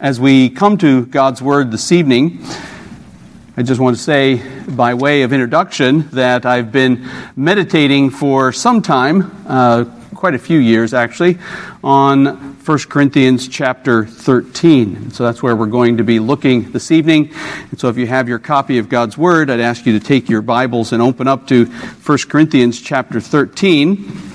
As we come to God's Word this evening, I just want to say, by way of introduction, that I've been meditating for some time, uh, quite a few years actually, on 1 Corinthians chapter 13. So that's where we're going to be looking this evening. And so if you have your copy of God's Word, I'd ask you to take your Bibles and open up to 1 Corinthians chapter 13.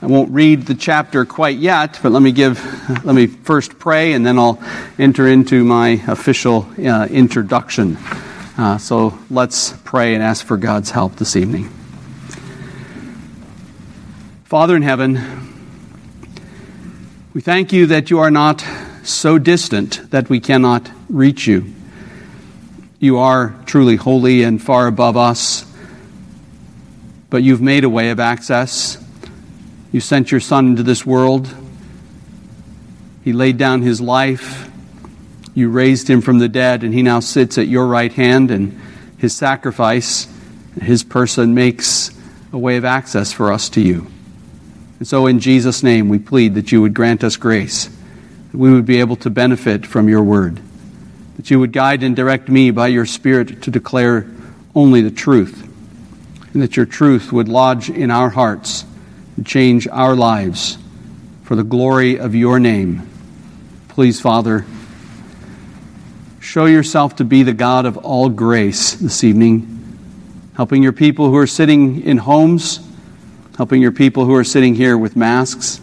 I won't read the chapter quite yet, but let me give, let me first pray, and then I'll enter into my official uh, introduction. Uh, so let's pray and ask for God's help this evening. Father in heaven, we thank you that you are not so distant that we cannot reach you. You are truly holy and far above us, but you've made a way of access. You sent your Son into this world. He laid down his life. You raised him from the dead, and he now sits at your right hand, and his sacrifice, his person, makes a way of access for us to you. And so, in Jesus' name, we plead that you would grant us grace, that we would be able to benefit from your word, that you would guide and direct me by your Spirit to declare only the truth, and that your truth would lodge in our hearts change our lives for the glory of your name. Please, Father, show yourself to be the God of all grace this evening, helping your people who are sitting in homes, helping your people who are sitting here with masks,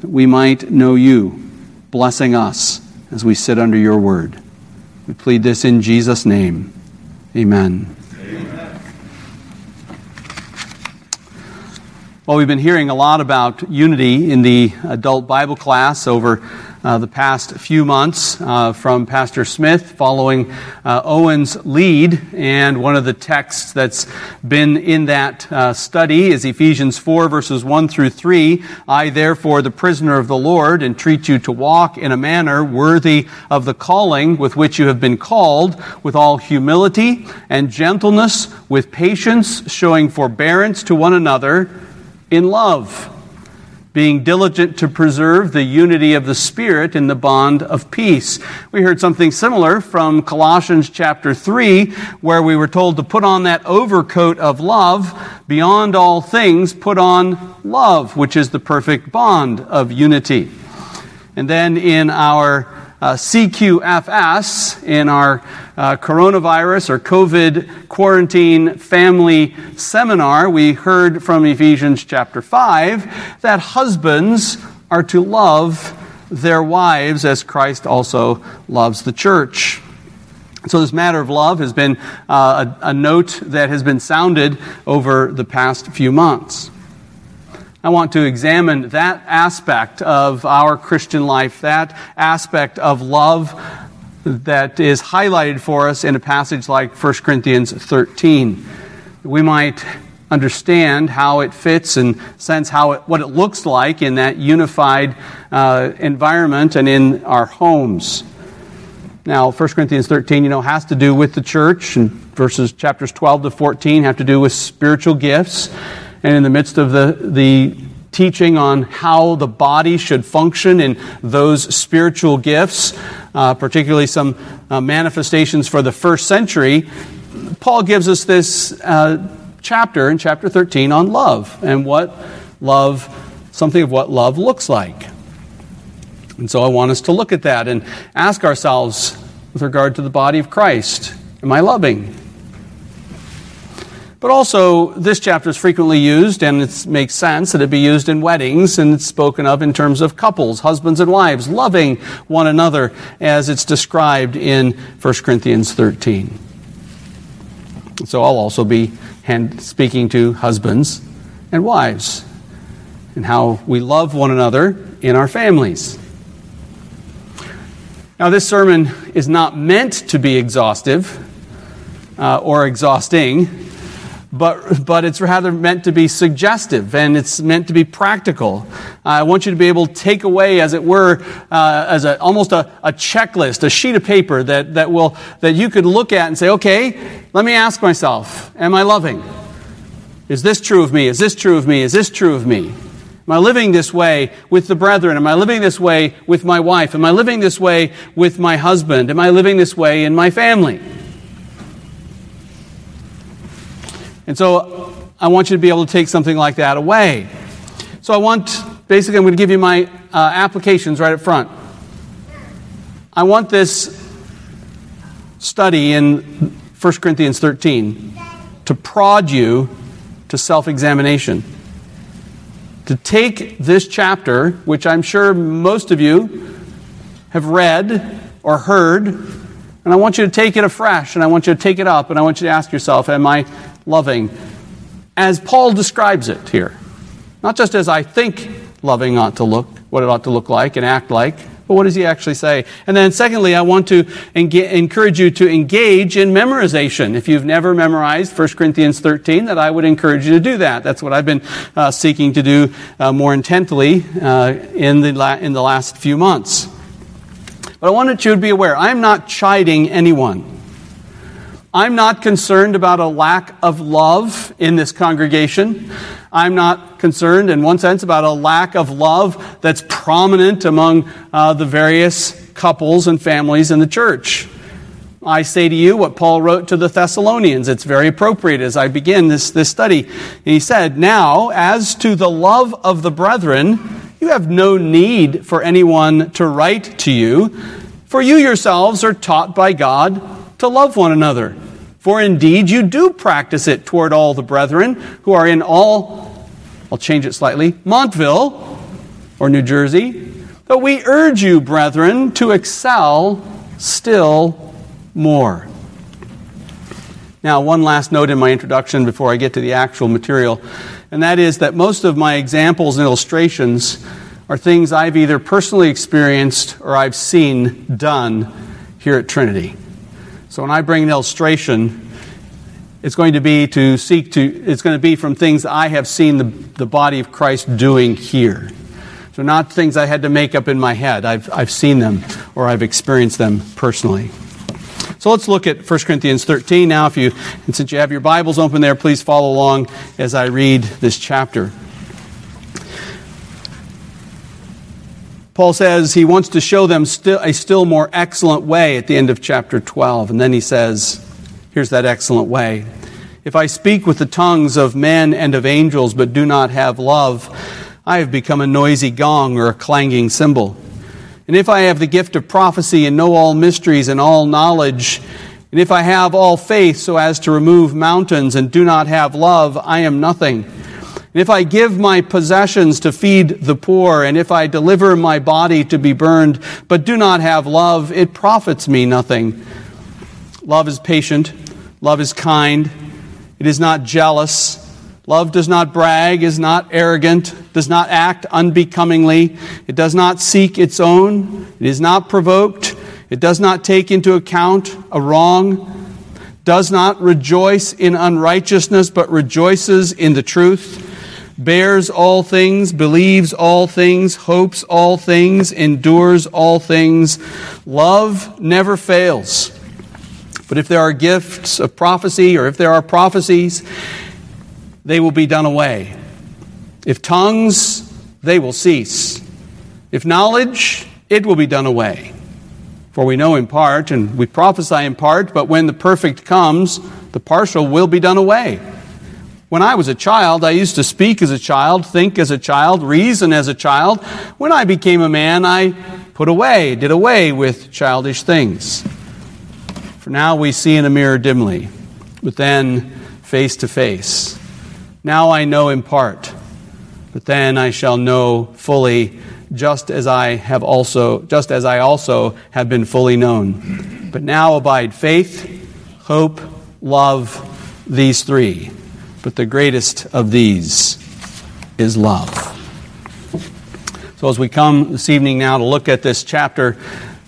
that we might know you, blessing us as we sit under your word. We plead this in Jesus' name. Amen. Well, we've been hearing a lot about unity in the adult Bible class over uh, the past few months uh, from Pastor Smith following uh, Owen's lead. And one of the texts that's been in that uh, study is Ephesians 4, verses 1 through 3. I, therefore, the prisoner of the Lord, entreat you to walk in a manner worthy of the calling with which you have been called, with all humility and gentleness, with patience, showing forbearance to one another in love being diligent to preserve the unity of the Spirit in the bond of peace. We heard something similar from Colossians chapter 3, where we were told to put on that overcoat of love. Beyond all things, put on love, which is the perfect bond of unity. And then in our uh, CQFS, in our uh, coronavirus or COVID quarantine family seminar, we heard from Ephesians chapter 5 that husbands are to love their wives as Christ also loves the church. So, this matter of love has been uh, a, a note that has been sounded over the past few months. I want to examine that aspect of our Christian life, that aspect of love that is highlighted for us in a passage like 1 Corinthians 13. We might understand how it fits and sense how it, what it looks like in that unified uh, environment and in our homes. Now, 1 Corinthians 13, you know, has to do with the church, and verses chapters 12 to 14 have to do with spiritual gifts and in the midst of the, the teaching on how the body should function in those spiritual gifts, uh, particularly some uh, manifestations for the first century, Paul gives us this uh, chapter in chapter 13 on love and what love, something of what love looks like. And so I want us to look at that and ask ourselves with regard to the body of Christ Am I loving? But also, this chapter is frequently used, and it makes sense that it be used in weddings, and it's spoken of in terms of couples, husbands and wives, loving one another, as it's described in 1 Corinthians 13. So I'll also be speaking to husbands and wives, and how we love one another in our families. Now, this sermon is not meant to be exhaustive uh, or exhausting but, but it's rather meant to be suggestive and it's meant to be practical. I want you to be able to take away, as it were, uh, as a, almost a, a checklist, a sheet of paper that, that, will, that you could look at and say, okay, let me ask myself, am I loving? Is this true of me? Is this true of me? Is this true of me? Am I living this way with the brethren? Am I living this way with my wife? Am I living this way with my husband? Am I living this way in my family? And so I want you to be able to take something like that away. So I want, basically, I'm going to give you my uh, applications right up front. I want this study in 1 Corinthians 13 to prod you to self examination. To take this chapter, which I'm sure most of you have read or heard, and I want you to take it afresh, and I want you to take it up, and I want you to ask yourself, Am I loving? As Paul describes it here. Not just as I think loving ought to look, what it ought to look like and act like, but what does he actually say? And then, secondly, I want to encourage you to engage in memorization. If you've never memorized 1 Corinthians 13, that I would encourage you to do that. That's what I've been uh, seeking to do uh, more intently uh, in, the la- in the last few months. But I wanted you to be aware I'm not chiding anyone. I'm not concerned about a lack of love in this congregation. I'm not concerned, in one sense, about a lack of love that's prominent among uh, the various couples and families in the church. I say to you what Paul wrote to the Thessalonians. It's very appropriate as I begin this, this study. He said, Now, as to the love of the brethren, you have no need for anyone to write to you, for you yourselves are taught by God to love one another. For indeed you do practice it toward all the brethren who are in all, I'll change it slightly, Montville or New Jersey. But we urge you, brethren, to excel still more. Now, one last note in my introduction before I get to the actual material, and that is that most of my examples and illustrations are things I've either personally experienced or I've seen done here at Trinity. So when I bring an illustration, it's going to be to seek to, it's going to be from things I have seen the, the body of Christ doing here. So not things I had to make up in my head. I've, I've seen them or I've experienced them personally. So let's look at 1 Corinthians 13 now. If you, and since you have your Bibles open there, please follow along as I read this chapter. Paul says he wants to show them still, a still more excellent way at the end of chapter 12. And then he says, Here's that excellent way. If I speak with the tongues of men and of angels, but do not have love, I have become a noisy gong or a clanging cymbal. And if I have the gift of prophecy and know all mysteries and all knowledge, and if I have all faith so as to remove mountains and do not have love, I am nothing. And if I give my possessions to feed the poor, and if I deliver my body to be burned, but do not have love, it profits me nothing. Love is patient, love is kind, it is not jealous. Love does not brag, is not arrogant, does not act unbecomingly, it does not seek its own, it is not provoked, it does not take into account a wrong, does not rejoice in unrighteousness, but rejoices in the truth bears all things, believes all things, hopes all things, endures all things. Love never fails. But if there are gifts of prophecy or if there are prophecies, they will be done away. If tongues, they will cease. If knowledge, it will be done away. For we know in part and we prophesy in part, but when the perfect comes, the partial will be done away. When I was a child, I used to speak as a child, think as a child, reason as a child. When I became a man, I put away, did away with childish things. For now we see in a mirror dimly, but then face to face. Now I know in part, but then I shall know fully, just as I have also, just as I also have been fully known. But now abide faith, hope, love, these three but the greatest of these is love. So, as we come this evening now to look at this chapter,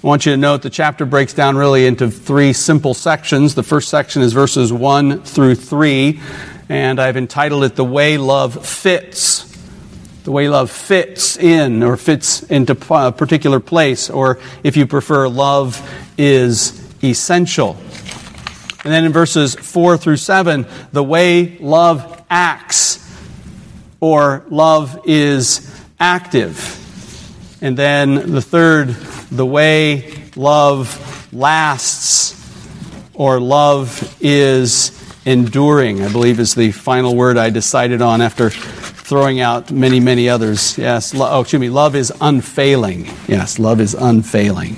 I want you to note the chapter breaks down really into three simple sections. The first section is verses 1 through 3, and I've entitled it The Way Love Fits. The way love fits in or fits into a particular place, or if you prefer, love is essential. And then in verses 4 through 7, the way love acts or love is active. And then the third, the way love lasts, or love is enduring, I believe is the final word I decided on after throwing out many, many others. Yes, lo- oh, excuse me, love is unfailing. Yes, love is unfailing.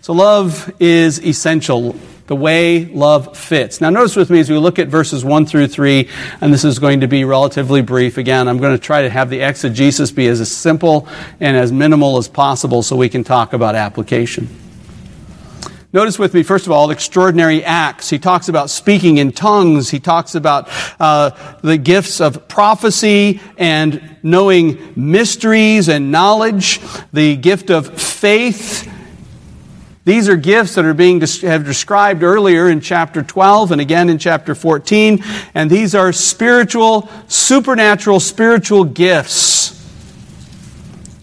So love is essential the way love fits. Now, notice with me as we look at verses 1 through 3, and this is going to be relatively brief. Again, I'm going to try to have the exegesis be as simple and as minimal as possible so we can talk about application. Notice with me, first of all, extraordinary acts. He talks about speaking in tongues. He talks about uh, the gifts of prophecy and knowing mysteries and knowledge, the gift of faith these are gifts that are being have described earlier in chapter 12 and again in chapter 14, and these are spiritual, supernatural spiritual gifts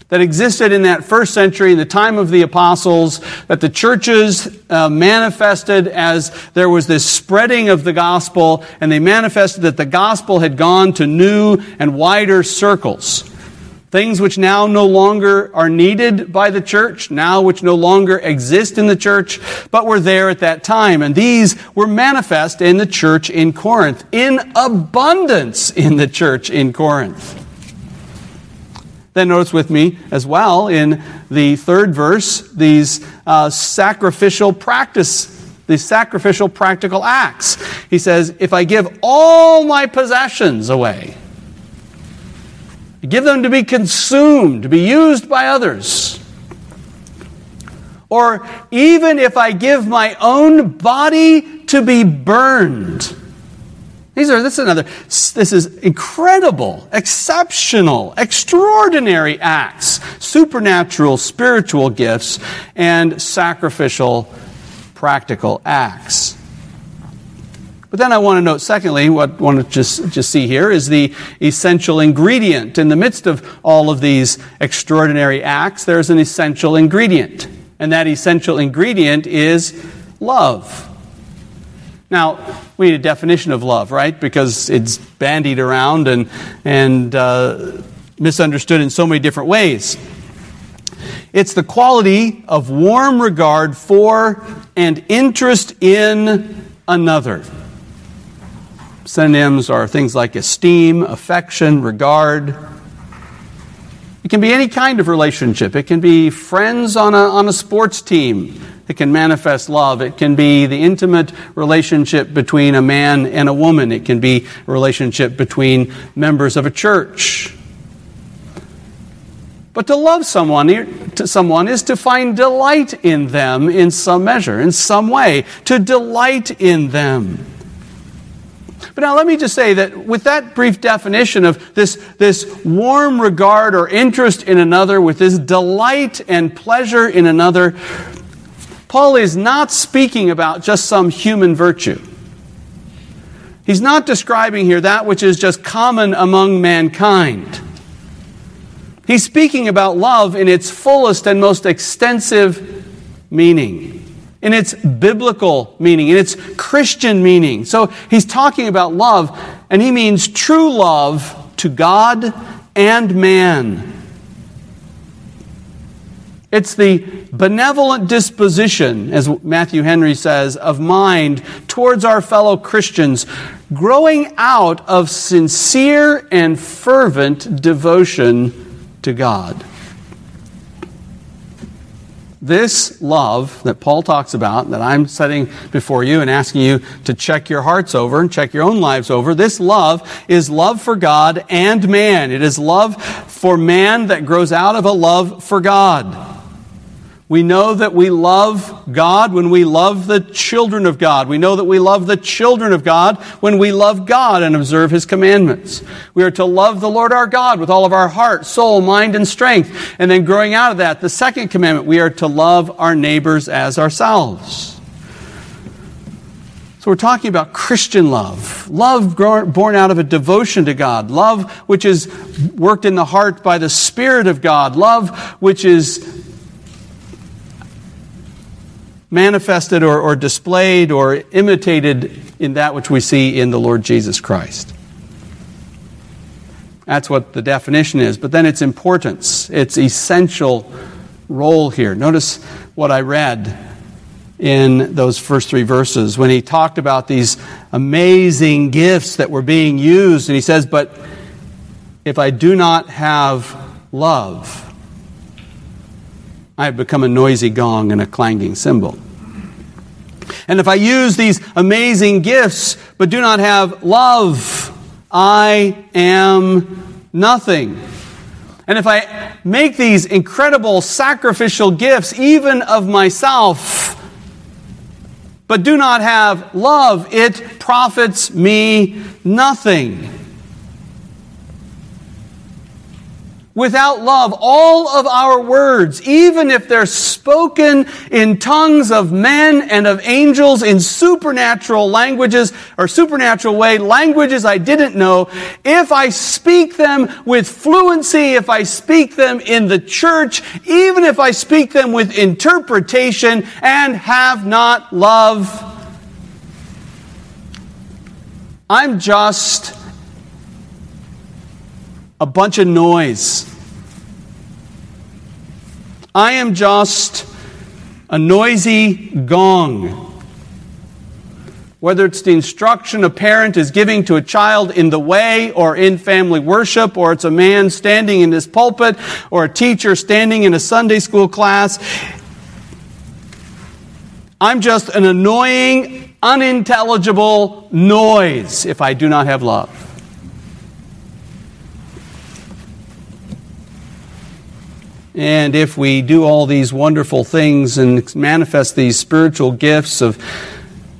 that existed in that first century, in the time of the apostles, that the churches uh, manifested as there was this spreading of the gospel, and they manifested that the gospel had gone to new and wider circles. Things which now no longer are needed by the church, now which no longer exist in the church, but were there at that time. And these were manifest in the church in Corinth, in abundance in the church in Corinth. Then notice with me as well in the third verse these uh, sacrificial practice, these sacrificial practical acts. He says, If I give all my possessions away, give them to be consumed, to be used by others. Or even if I give my own body to be burned. These are, this is another, this is incredible, exceptional, extraordinary acts, supernatural, spiritual gifts, and sacrificial, practical acts. But then I want to note, secondly, what I want to just, just see here is the essential ingredient. In the midst of all of these extraordinary acts, there's an essential ingredient. And that essential ingredient is love. Now, we need a definition of love, right? Because it's bandied around and, and uh, misunderstood in so many different ways. It's the quality of warm regard for and interest in another. Synonyms are things like esteem, affection, regard. It can be any kind of relationship. It can be friends on a, on a sports team. It can manifest love. It can be the intimate relationship between a man and a woman. It can be a relationship between members of a church. But to love someone, to someone is to find delight in them in some measure, in some way, to delight in them. But now let me just say that with that brief definition of this, this warm regard or interest in another, with this delight and pleasure in another, Paul is not speaking about just some human virtue. He's not describing here that which is just common among mankind. He's speaking about love in its fullest and most extensive meaning in its biblical meaning, in its Christian meaning. So he's talking about love, and he means true love to God and man. It's the benevolent disposition, as Matthew Henry says, of mind towards our fellow Christians, growing out of sincere and fervent devotion to God. This love that Paul talks about, that I'm setting before you and asking you to check your hearts over and check your own lives over, this love is love for God and man. It is love for man that grows out of a love for God. We know that we love God when we love the children of God. We know that we love the children of God when we love God and observe His commandments. We are to love the Lord our God with all of our heart, soul, mind, and strength. And then growing out of that, the second commandment, we are to love our neighbors as ourselves. So we're talking about Christian love. Love born out of a devotion to God. Love which is worked in the heart by the Spirit of God. Love which is manifested or, or displayed or imitated in that which we see in the Lord Jesus Christ. That's what the definition is. But then its importance, its essential role here. Notice what I read in those first three verses when he talked about these amazing gifts that were being used. And he says, But if I do not have love, I have become a noisy gong and a clanging cymbal. And if I use these amazing gifts but do not have love, I am nothing. And if I make these incredible sacrificial gifts, even of myself, but do not have love, it profits me nothing. Without love, all of our words, even if they're spoken in tongues of men and of angels in supernatural languages or supernatural way, languages I didn't know, if I speak them with fluency, if I speak them in the church, even if I speak them with interpretation and have not love, I'm just a bunch of noise. I am just a noisy gong. Whether it's the instruction a parent is giving to a child in the way or in family worship, or it's a man standing in his pulpit, or a teacher standing in a Sunday school class, I'm just an annoying, unintelligible noise if I do not have love. And if we do all these wonderful things and manifest these spiritual gifts of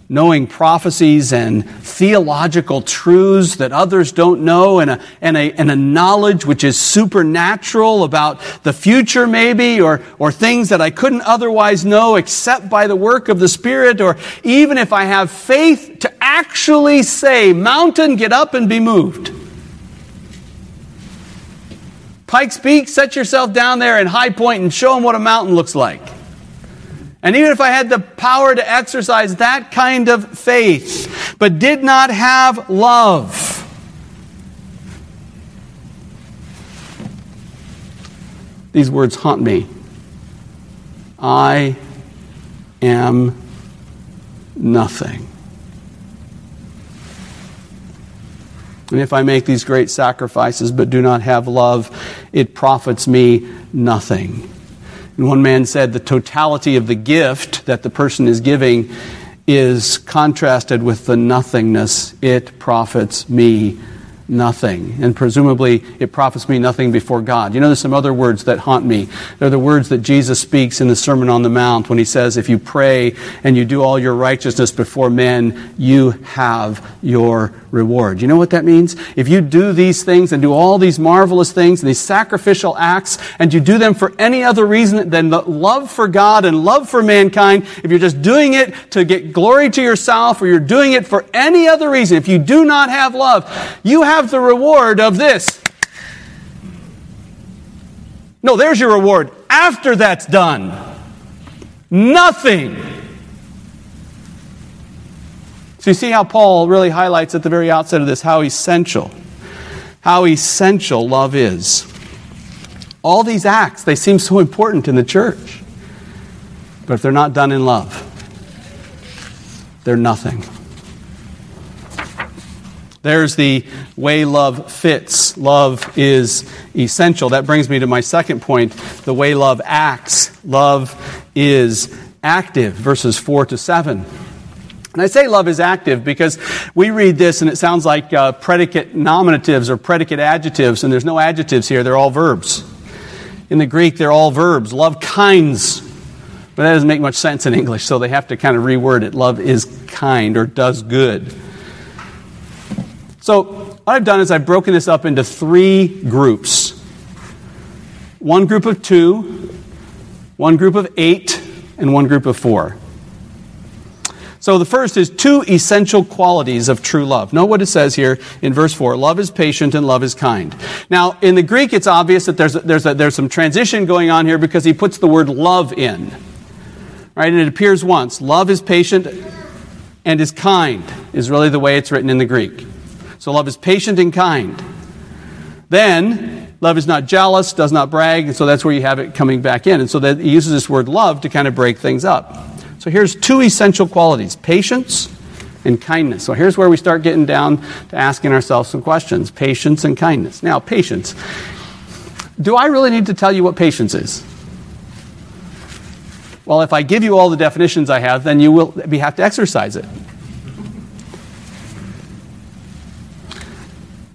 knowing prophecies and theological truths that others don't know, and a, and a, and a knowledge which is supernatural about the future, maybe, or, or things that I couldn't otherwise know except by the work of the Spirit, or even if I have faith to actually say, Mountain, get up and be moved Pikes Peak, set yourself down there in High Point and show them what a mountain looks like. And even if I had the power to exercise that kind of faith, but did not have love, these words haunt me. I am nothing. And if I make these great sacrifices but do not have love, it profits me nothing. And one man said the totality of the gift that the person is giving is contrasted with the nothingness. It profits me nothing. And presumably, it profits me nothing before God. You know, there's some other words that haunt me. They're the words that Jesus speaks in the Sermon on the Mount when he says, If you pray and you do all your righteousness before men, you have your reward. You know what that means? If you do these things and do all these marvelous things and these sacrificial acts, and you do them for any other reason than the love for God and love for mankind, if you're just doing it to get glory to yourself or you're doing it for any other reason, if you do not have love, you have the reward of this. No, there's your reward after that's done. Nothing. So you see how Paul really highlights at the very outset of this how essential, how essential love is. All these acts, they seem so important in the church. But if they're not done in love, they're nothing. There's the way love fits. Love is essential. That brings me to my second point the way love acts. Love is active, verses 4 to 7. And I say love is active because we read this and it sounds like uh, predicate nominatives or predicate adjectives, and there's no adjectives here, they're all verbs. In the Greek, they're all verbs. Love kinds. But that doesn't make much sense in English, so they have to kind of reword it. Love is kind or does good. So, what I've done is I've broken this up into three groups one group of two, one group of eight, and one group of four. So the first is two essential qualities of true love. Note what it says here in verse 4 love is patient and love is kind. Now, in the Greek, it's obvious that there's, there's, a, there's some transition going on here because he puts the word love in. Right? And it appears once. Love is patient and is kind, is really the way it's written in the Greek. So love is patient and kind. Then, love is not jealous, does not brag, and so that's where you have it coming back in. And so that he uses this word love to kind of break things up. So here's two essential qualities patience and kindness. So here's where we start getting down to asking ourselves some questions patience and kindness. Now, patience. Do I really need to tell you what patience is? Well, if I give you all the definitions I have, then you will we have to exercise it.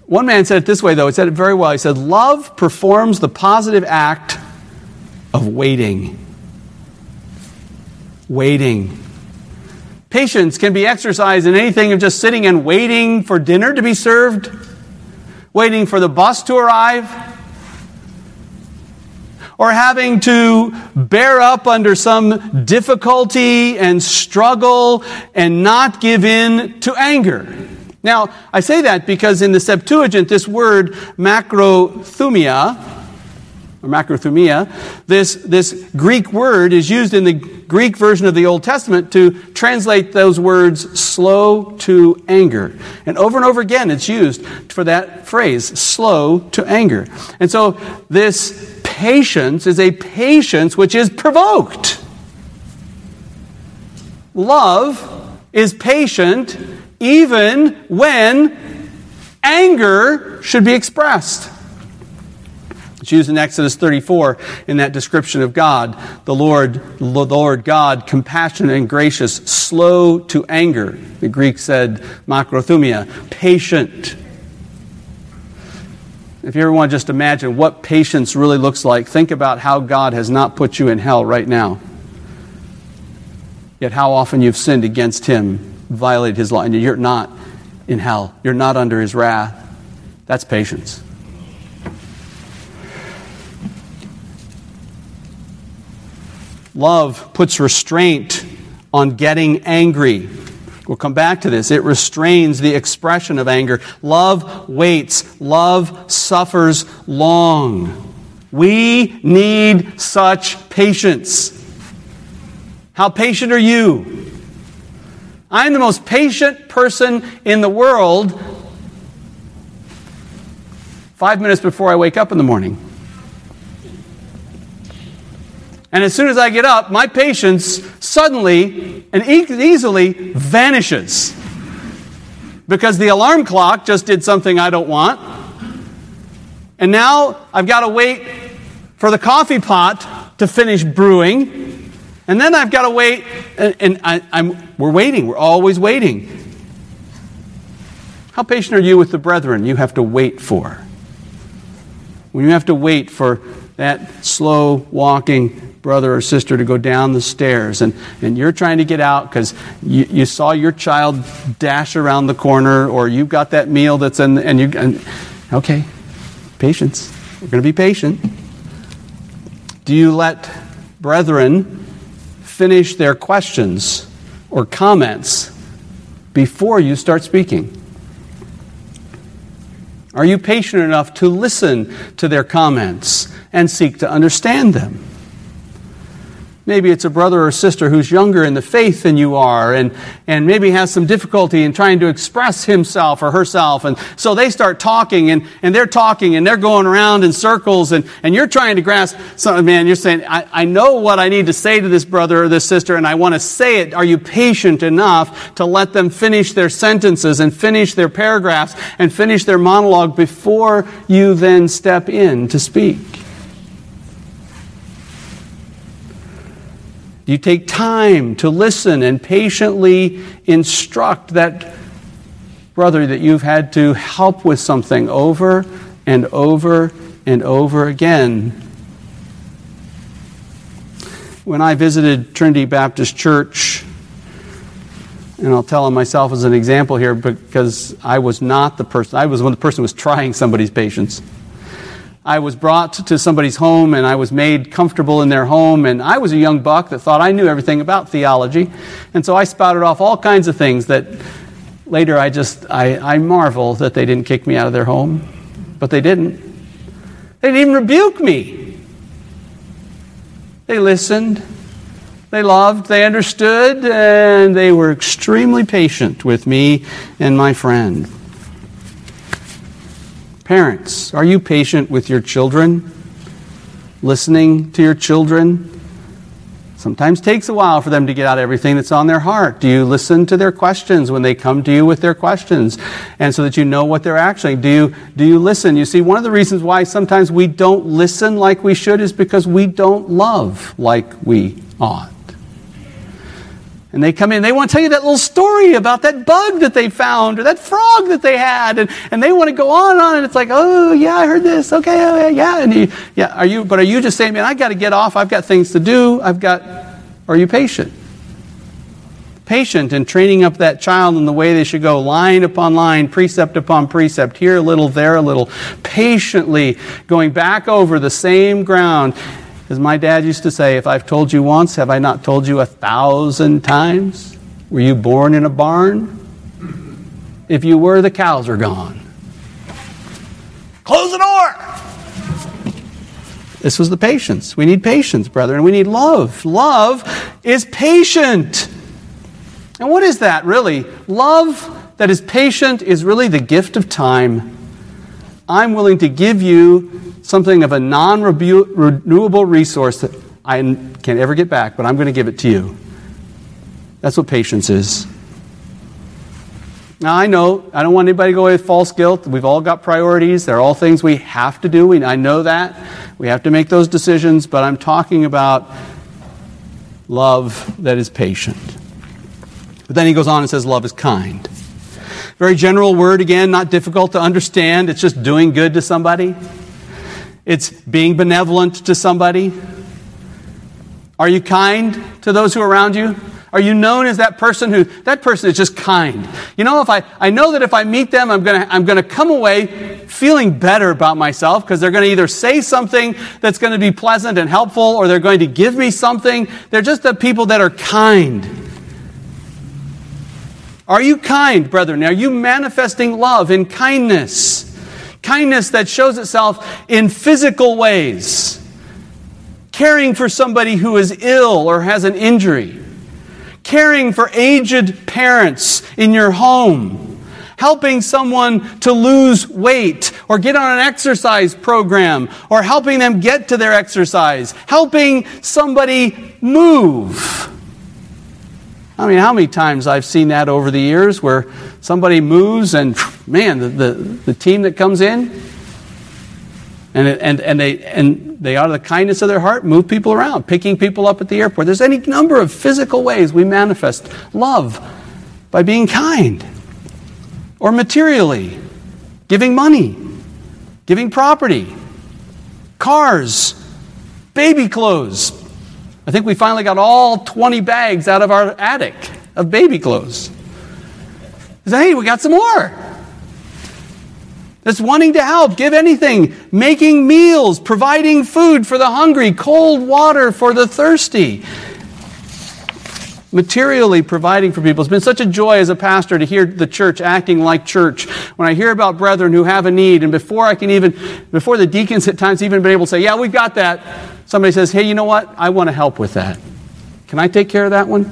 One man said it this way, though. He said it very well. He said, Love performs the positive act of waiting. Waiting. Patience can be exercised in anything of just sitting and waiting for dinner to be served, waiting for the bus to arrive, or having to bear up under some difficulty and struggle and not give in to anger. Now, I say that because in the Septuagint, this word macrothumia, or macrothumia, this, this Greek word is used in the Greek version of the Old Testament to translate those words slow to anger. And over and over again, it's used for that phrase, slow to anger. And so this patience is a patience which is provoked. Love is patient even when anger should be expressed. It's used in Exodus 34 in that description of God. The Lord, the Lord God, compassionate and gracious, slow to anger. The Greek said makrothumia, patient. If you ever want to just imagine what patience really looks like, think about how God has not put you in hell right now. Yet how often you've sinned against Him violated his law, and you're not in hell. You're not under his wrath. That's patience. Love puts restraint on getting angry. We'll come back to this. It restrains the expression of anger. Love waits. Love suffers long. We need such patience. How patient are you? I'm the most patient person in the world five minutes before I wake up in the morning. And as soon as I get up, my patience suddenly and easily vanishes. Because the alarm clock just did something I don't want. And now I've got to wait for the coffee pot to finish brewing. And then I've got to wait, and, and I, we're waiting. We're always waiting. How patient are you with the brethren you have to wait for? When you have to wait for that slow walking brother or sister to go down the stairs and, and you're trying to get out because you, you saw your child dash around the corner or you've got that meal that's in and you and, okay patience we're going to be patient do you let brethren finish their questions or comments before you start speaking? Are you patient enough to listen to their comments and seek to understand them? Maybe it's a brother or sister who's younger in the faith than you are and, and maybe has some difficulty in trying to express himself or herself. And so they start talking and, and they're talking and they're going around in circles and, and you're trying to grasp something, man, you're saying, I, I know what I need to say to this brother or this sister and I want to say it. Are you patient enough to let them finish their sentences and finish their paragraphs and finish their monologue before you then step in to speak? You take time to listen and patiently instruct that brother that you've had to help with something over and over and over again. When I visited Trinity Baptist Church, and I'll tell on myself as an example here because I was not the person, I was when the person was trying somebody's patience. I was brought to somebody's home and I was made comfortable in their home. And I was a young buck that thought I knew everything about theology. And so I spouted off all kinds of things that later I just, I, I marvel that they didn't kick me out of their home. But they didn't. They didn't even rebuke me. They listened, they loved, they understood, and they were extremely patient with me and my friend. Parents, are you patient with your children? Listening to your children? Sometimes takes a while for them to get out everything that's on their heart. Do you listen to their questions when they come to you with their questions? And so that you know what they're actually, do you, do you listen? You see, one of the reasons why sometimes we don't listen like we should is because we don't love like we ought. And they come in, they want to tell you that little story about that bug that they found or that frog that they had. And, and they want to go on and on. And it's like, oh, yeah, I heard this. Okay, oh, yeah. And you, yeah, are you, but are you just saying, man, I got to get off. I've got things to do. I've got, are you patient? Patient in training up that child in the way they should go, line upon line, precept upon precept, here a little, there a little, patiently going back over the same ground as my dad used to say, if I've told you once, have I not told you a thousand times? Were you born in a barn? If you were, the cows are gone. Close the door! This was the patience. We need patience, brethren. We need love. Love is patient. And what is that, really? Love that is patient is really the gift of time. I'm willing to give you something of a non renewable resource that I can't ever get back, but I'm going to give it to you. That's what patience is. Now, I know, I don't want anybody to go away with false guilt. We've all got priorities. They're all things we have to do. I know that. We have to make those decisions, but I'm talking about love that is patient. But then he goes on and says, love is kind. Very general word again, not difficult to understand. It's just doing good to somebody. It's being benevolent to somebody. Are you kind to those who are around you? Are you known as that person who, that person is just kind? You know, if I, I know that if I meet them, I'm gonna, I'm gonna come away feeling better about myself because they're gonna either say something that's gonna be pleasant and helpful or they're going to give me something. They're just the people that are kind. Are you kind, brethren? Are you manifesting love and kindness? Kindness that shows itself in physical ways. Caring for somebody who is ill or has an injury. Caring for aged parents in your home. Helping someone to lose weight or get on an exercise program or helping them get to their exercise. Helping somebody move. I mean, how many times I've seen that over the years where somebody moves and, man, the, the, the team that comes in, and, and, and, they, and they, out of the kindness of their heart, move people around, picking people up at the airport. There's any number of physical ways we manifest love by being kind or materially, giving money, giving property, cars, baby clothes, I think we finally got all 20 bags out of our attic of baby clothes. Hey, we got some more. That's wanting to help, give anything, making meals, providing food for the hungry, cold water for the thirsty materially providing for people. It's been such a joy as a pastor to hear the church acting like church. When I hear about brethren who have a need, and before I can even, before the deacons at times even been able to say, Yeah, we've got that, somebody says, Hey, you know what? I want to help with that. Can I take care of that one?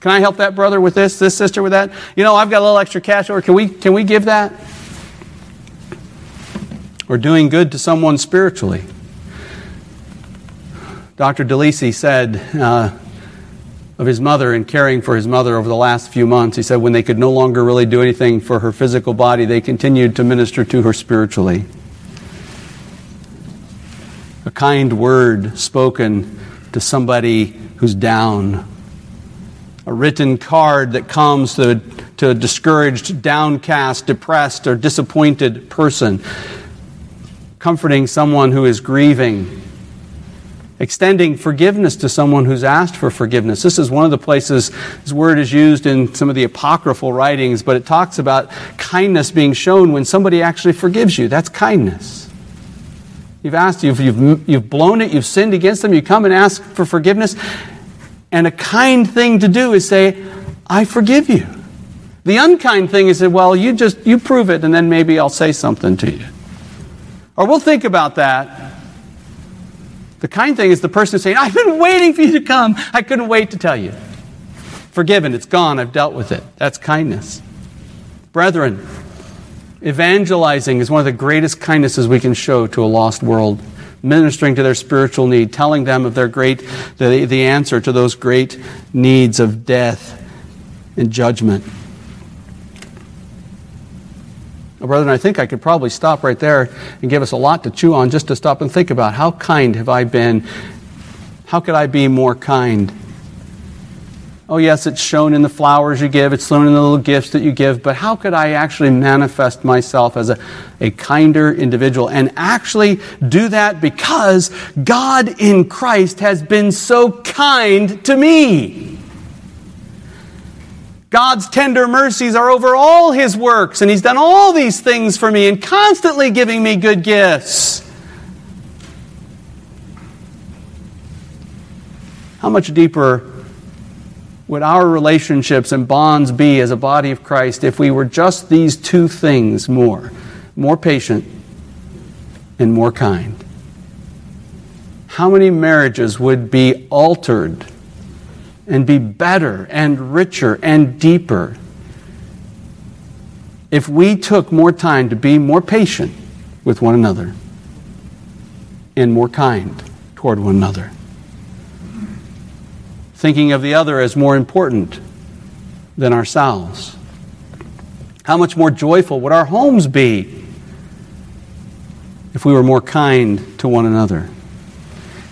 Can I help that brother with this, this sister with that? You know, I've got a little extra cash over. Can we, can we give that? Or doing good to someone spiritually. Dr. DeLisi said, uh, of his mother and caring for his mother over the last few months. He said when they could no longer really do anything for her physical body, they continued to minister to her spiritually. A kind word spoken to somebody who's down. A written card that comes to, to a discouraged, downcast, depressed, or disappointed person. Comforting someone who is grieving extending forgiveness to someone who's asked for forgiveness. This is one of the places this word is used in some of the apocryphal writings, but it talks about kindness being shown when somebody actually forgives you. That's kindness. You've asked, you've, you've, you've blown it, you've sinned against them, you come and ask for forgiveness. And a kind thing to do is say, I forgive you. The unkind thing is say, well, you just you prove it and then maybe I'll say something to you. Or we'll think about that the kind thing is the person saying, I've been waiting for you to come. I couldn't wait to tell you. Forgiven, it's gone, I've dealt with it. That's kindness. Brethren, Evangelizing is one of the greatest kindnesses we can show to a lost world. Ministering to their spiritual need, telling them of their great, the, the answer to those great needs of death and judgment. Well, brethren, I think I could probably stop right there and give us a lot to chew on just to stop and think about how kind have I been? How could I be more kind? Oh, yes, it's shown in the flowers you give, it's shown in the little gifts that you give, but how could I actually manifest myself as a, a kinder individual and actually do that because God in Christ has been so kind to me? God's tender mercies are over all his works, and he's done all these things for me and constantly giving me good gifts. How much deeper would our relationships and bonds be as a body of Christ if we were just these two things more more patient and more kind? How many marriages would be altered and be better and richer and deeper if we took more time to be more patient with one another and more kind toward one another? thinking of the other as more important than ourselves? How much more joyful would our homes be if we were more kind to one another,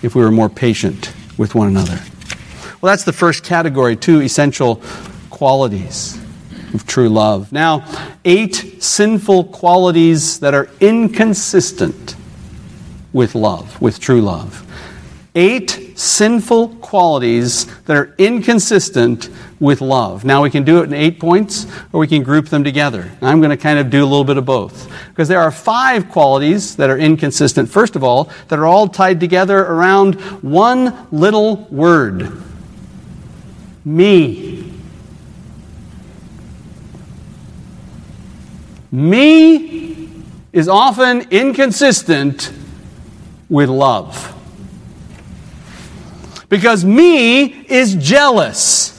if we were more patient with one another? Well, that's the first category, two essential qualities of true love. Now, eight sinful qualities that are inconsistent with love, with true love. Eight sinful qualities that are inconsistent with love. Now, we can do it in eight points, or we can group them together. I'm going to kind of do a little bit of both. Because there are five qualities that are inconsistent, first of all, that are all tied together around one little word me. Me is often inconsistent with love. Because me is jealous.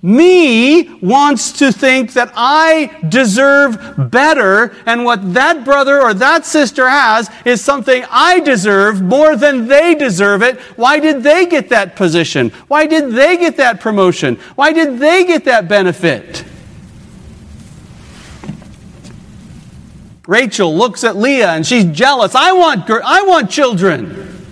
Me wants to think that I deserve better, and what that brother or that sister has is something I deserve more than they deserve it. Why did they get that position? Why did they get that promotion? Why did they get that benefit? Rachel looks at Leah and she's jealous. I want, I want children.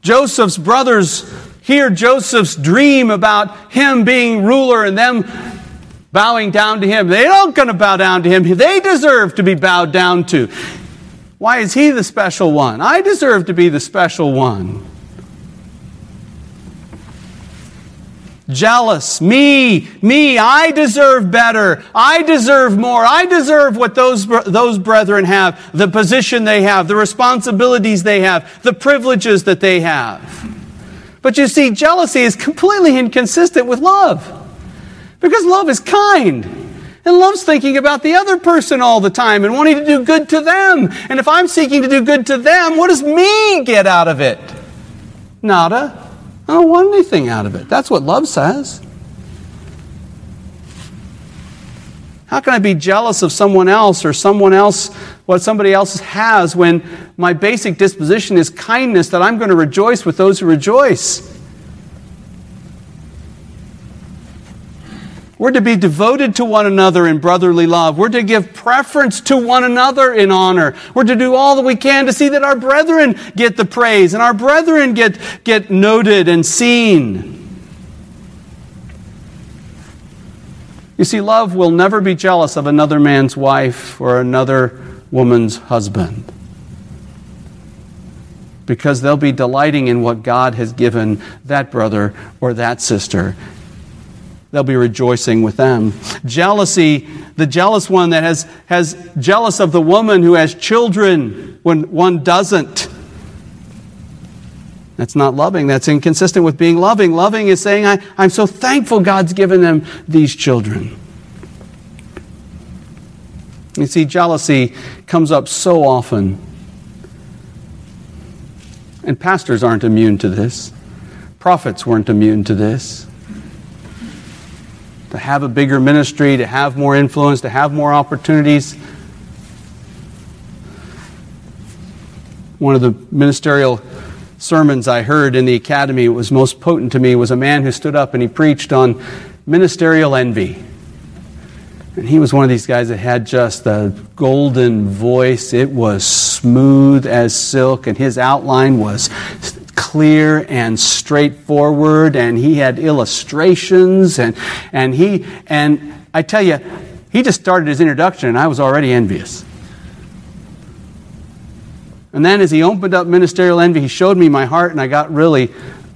Joseph's brothers hear Joseph's dream about him being ruler and them bowing down to him. They aren't going to bow down to him. They deserve to be bowed down to. Why is he the special one? I deserve to be the special one. jealous. Me, me, I deserve better. I deserve more. I deserve what those, those brethren have, the position they have, the responsibilities they have, the privileges that they have. But you see, jealousy is completely inconsistent with love. Because love is kind. And love's thinking about the other person all the time and wanting to do good to them. And if I'm seeking to do good to them, what does me get out of it? Nada. I don't want anything out of it. That's what love says. How can I be jealous of someone else or someone else, what somebody else has, when my basic disposition is kindness that I'm going to rejoice with those who rejoice? We're to be devoted to one another in brotherly love. We're to give preference to one another in honor. We're to do all that we can to see that our brethren get the praise and our brethren get, get noted and seen. You see, love will never be jealous of another man's wife or another woman's husband because they'll be delighting in what God has given that brother or that sister they'll be rejoicing with them. Jealousy, the jealous one that has, has jealous of the woman who has children when one doesn't. That's not loving. That's inconsistent with being loving. Loving is saying, I, I'm so thankful God's given them these children. You see, jealousy comes up so often. And pastors aren't immune to this. Prophets weren't immune to this. to have a bigger ministry, to have more influence, to have more opportunities. One of the ministerial sermons I heard in the academy was most potent to me was a man who stood up and he preached on ministerial envy. And he was one of these guys that had just a golden voice. It was smooth as silk, and his outline was clear and straightforward, and he had illustrations, and, and he, and I tell you, he just started his introduction, and I was already envious. And then as he opened up ministerial envy, he showed me my heart, and I got really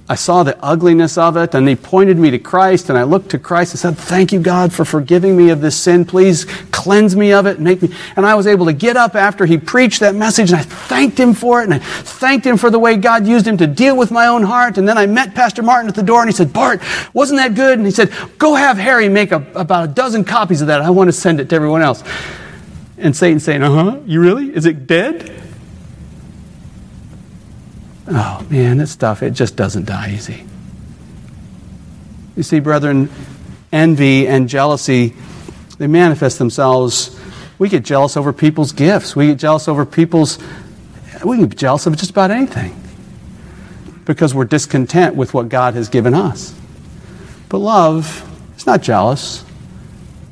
I saw the ugliness of it, and he pointed me to Christ, and I looked to Christ and said, Thank you, God, for forgiving me of this sin. Please cleanse me of it and make me. And I was able to get up after he preached that message, and I thanked him for it, and I thanked him for the way God used him to deal with my own heart. And then I met Pastor Martin at the door, and he said, Bart, wasn't that good? And he said, Go have Harry make a, about a dozen copies of that. I want to send it to everyone else. And Satan saying, Uh huh, you really? Is it dead? Oh man, this stuff, it just doesn't die easy. You see, brethren, envy and jealousy, they manifest themselves. We get jealous over people's gifts. We get jealous over people's, we can be jealous of just about anything because we're discontent with what God has given us. But love is not jealous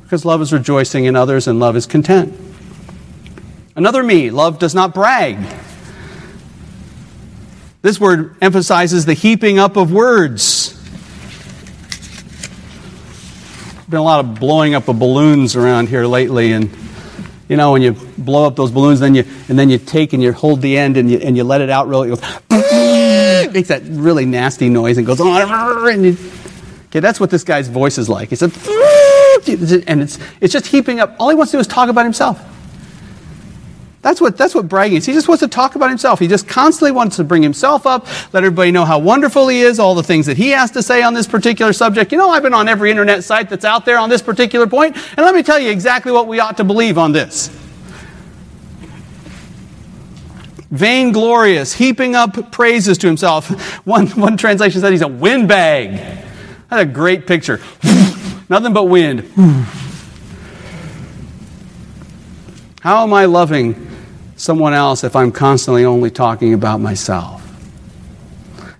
because love is rejoicing in others and love is content. Another me, love does not brag. This word emphasizes the heaping up of words. Been a lot of blowing up of balloons around here lately, and you know when you blow up those balloons, then you and then you take and you hold the end and you and you let it out really. It goes, makes that really nasty noise and goes on. And you, okay, that's what this guy's voice is like. He said, and it's it's just heaping up. All he wants to do is talk about himself. That's what, that's what bragging is. He just wants to talk about himself. He just constantly wants to bring himself up, let everybody know how wonderful he is, all the things that he has to say on this particular subject. You know, I've been on every internet site that's out there on this particular point, and let me tell you exactly what we ought to believe on this. Vainglorious, heaping up praises to himself. One, one translation said he's a windbag. That's a great picture. Nothing but wind. How am I loving someone else if I'm constantly only talking about myself?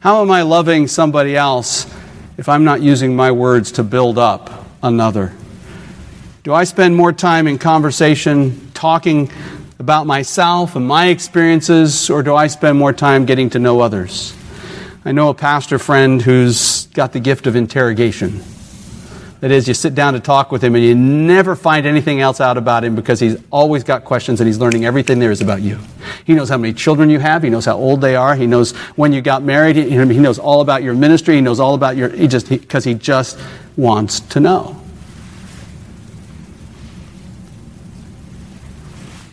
How am I loving somebody else if I'm not using my words to build up another? Do I spend more time in conversation talking about myself and my experiences, or do I spend more time getting to know others? I know a pastor friend who's got the gift of interrogation. That is, you sit down to talk with him and you never find anything else out about him because he's always got questions and he's learning everything there is about you. He knows how many children you have. He knows how old they are. He knows when you got married. He, he knows all about your ministry. He knows all about your, he just, because he, he just wants to know.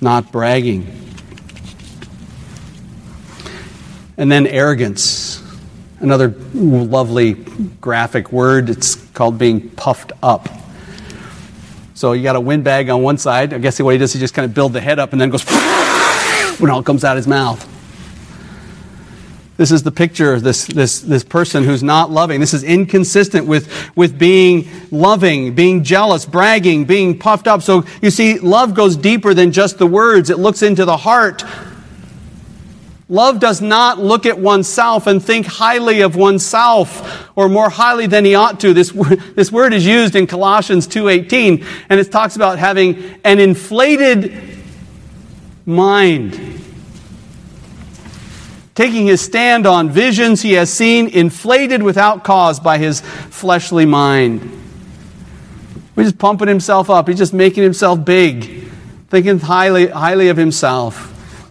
Not bragging. And then arrogance another lovely graphic word. It's called being puffed up. So you got a windbag on one side. I guess what he does, he just kind of build the head up and then goes when all comes out his mouth. This is the picture of this, this, this person who's not loving. This is inconsistent with, with being loving, being jealous, bragging, being puffed up. So you see, love goes deeper than just the words. It looks into the heart Love does not look at oneself and think highly of oneself or more highly than he ought to. This, this word is used in Colossians 2.18 and it talks about having an inflated mind. Taking his stand on visions he has seen inflated without cause by his fleshly mind. He's just pumping himself up. He's just making himself big, thinking highly, highly of himself.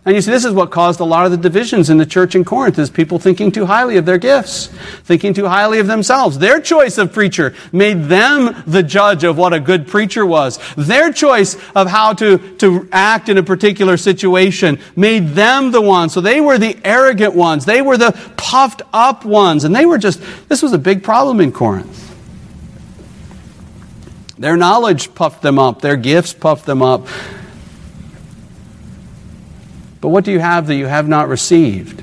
And you see, this is what caused a lot of the divisions in the church in Corinth is people thinking too highly of their gifts, thinking too highly of themselves. Their choice of preacher made them the judge of what a good preacher was. Their choice of how to, to act in a particular situation made them the ones. So they were the arrogant ones. They were the puffed up ones. And they were just, this was a big problem in Corinth. Their knowledge puffed them up. Their gifts puffed them up. But what do you have that you have not received?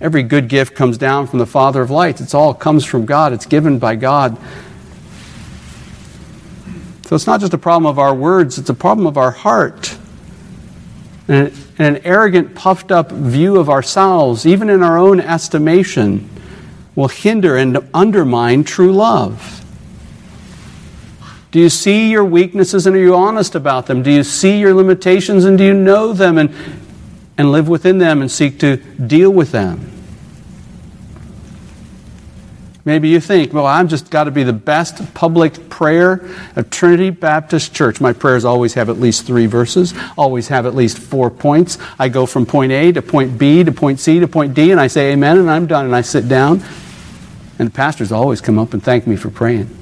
Every good gift comes down from the Father of lights. It's all comes from God. It's given by God. So it's not just a problem of our words, it's a problem of our heart. And an arrogant, puffed up view of ourselves, even in our own estimation, will hinder and undermine true love. Do you see your weaknesses and are you honest about them? Do you see your limitations and do you know them and, and live within them and seek to deal with them? Maybe you think, well, I've just got to be the best public prayer of Trinity Baptist Church. My prayers always have at least three verses, always have at least four points. I go from point A to point B to point C to point D, and I say amen, and I'm done, and I sit down. And the pastors always come up and thank me for praying.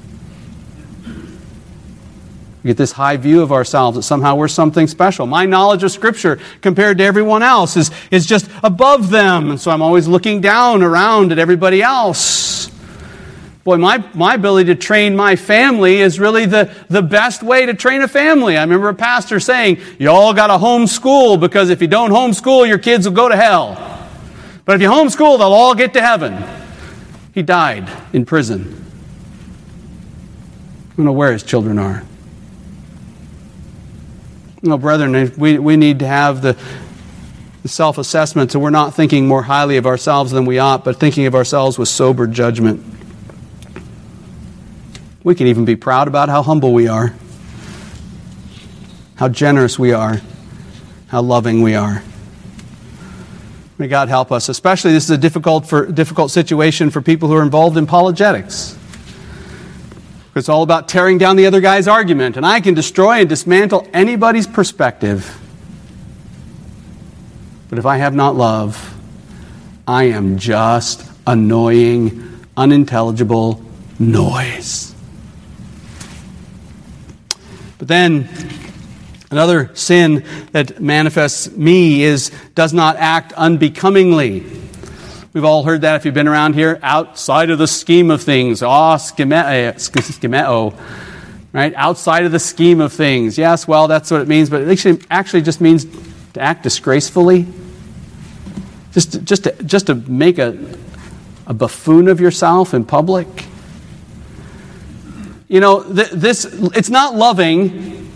We get this high view of ourselves that somehow we're something special. My knowledge of Scripture compared to everyone else is, is just above them. And so I'm always looking down around at everybody else. Boy, my, my ability to train my family is really the, the best way to train a family. I remember a pastor saying, You all got to homeschool because if you don't homeschool, your kids will go to hell. But if you homeschool, they'll all get to heaven. He died in prison. I don't know where his children are. No, brethren, we, we need to have the, self assessment so we're not thinking more highly of ourselves than we ought, but thinking of ourselves with sober judgment. We can even be proud about how humble we are, how generous we are, how loving we are. May God help us. Especially, this is a difficult, for, difficult situation for people who are involved in apologetics. It's all about tearing down the other guy's argument, and I can destroy and dismantle anybody's perspective. But if I have not love, I am just annoying, unintelligible noise. But then another sin that manifests me is does not act unbecomingly. We've all heard that if you've been around here, outside of the scheme of things. Ah, oh, schemeo, right? Outside of the scheme of things. Yes, well, that's what it means, but it actually, actually just means to act disgracefully. Just to, just to, just to make a, a buffoon of yourself in public. You know, th- this, it's not loving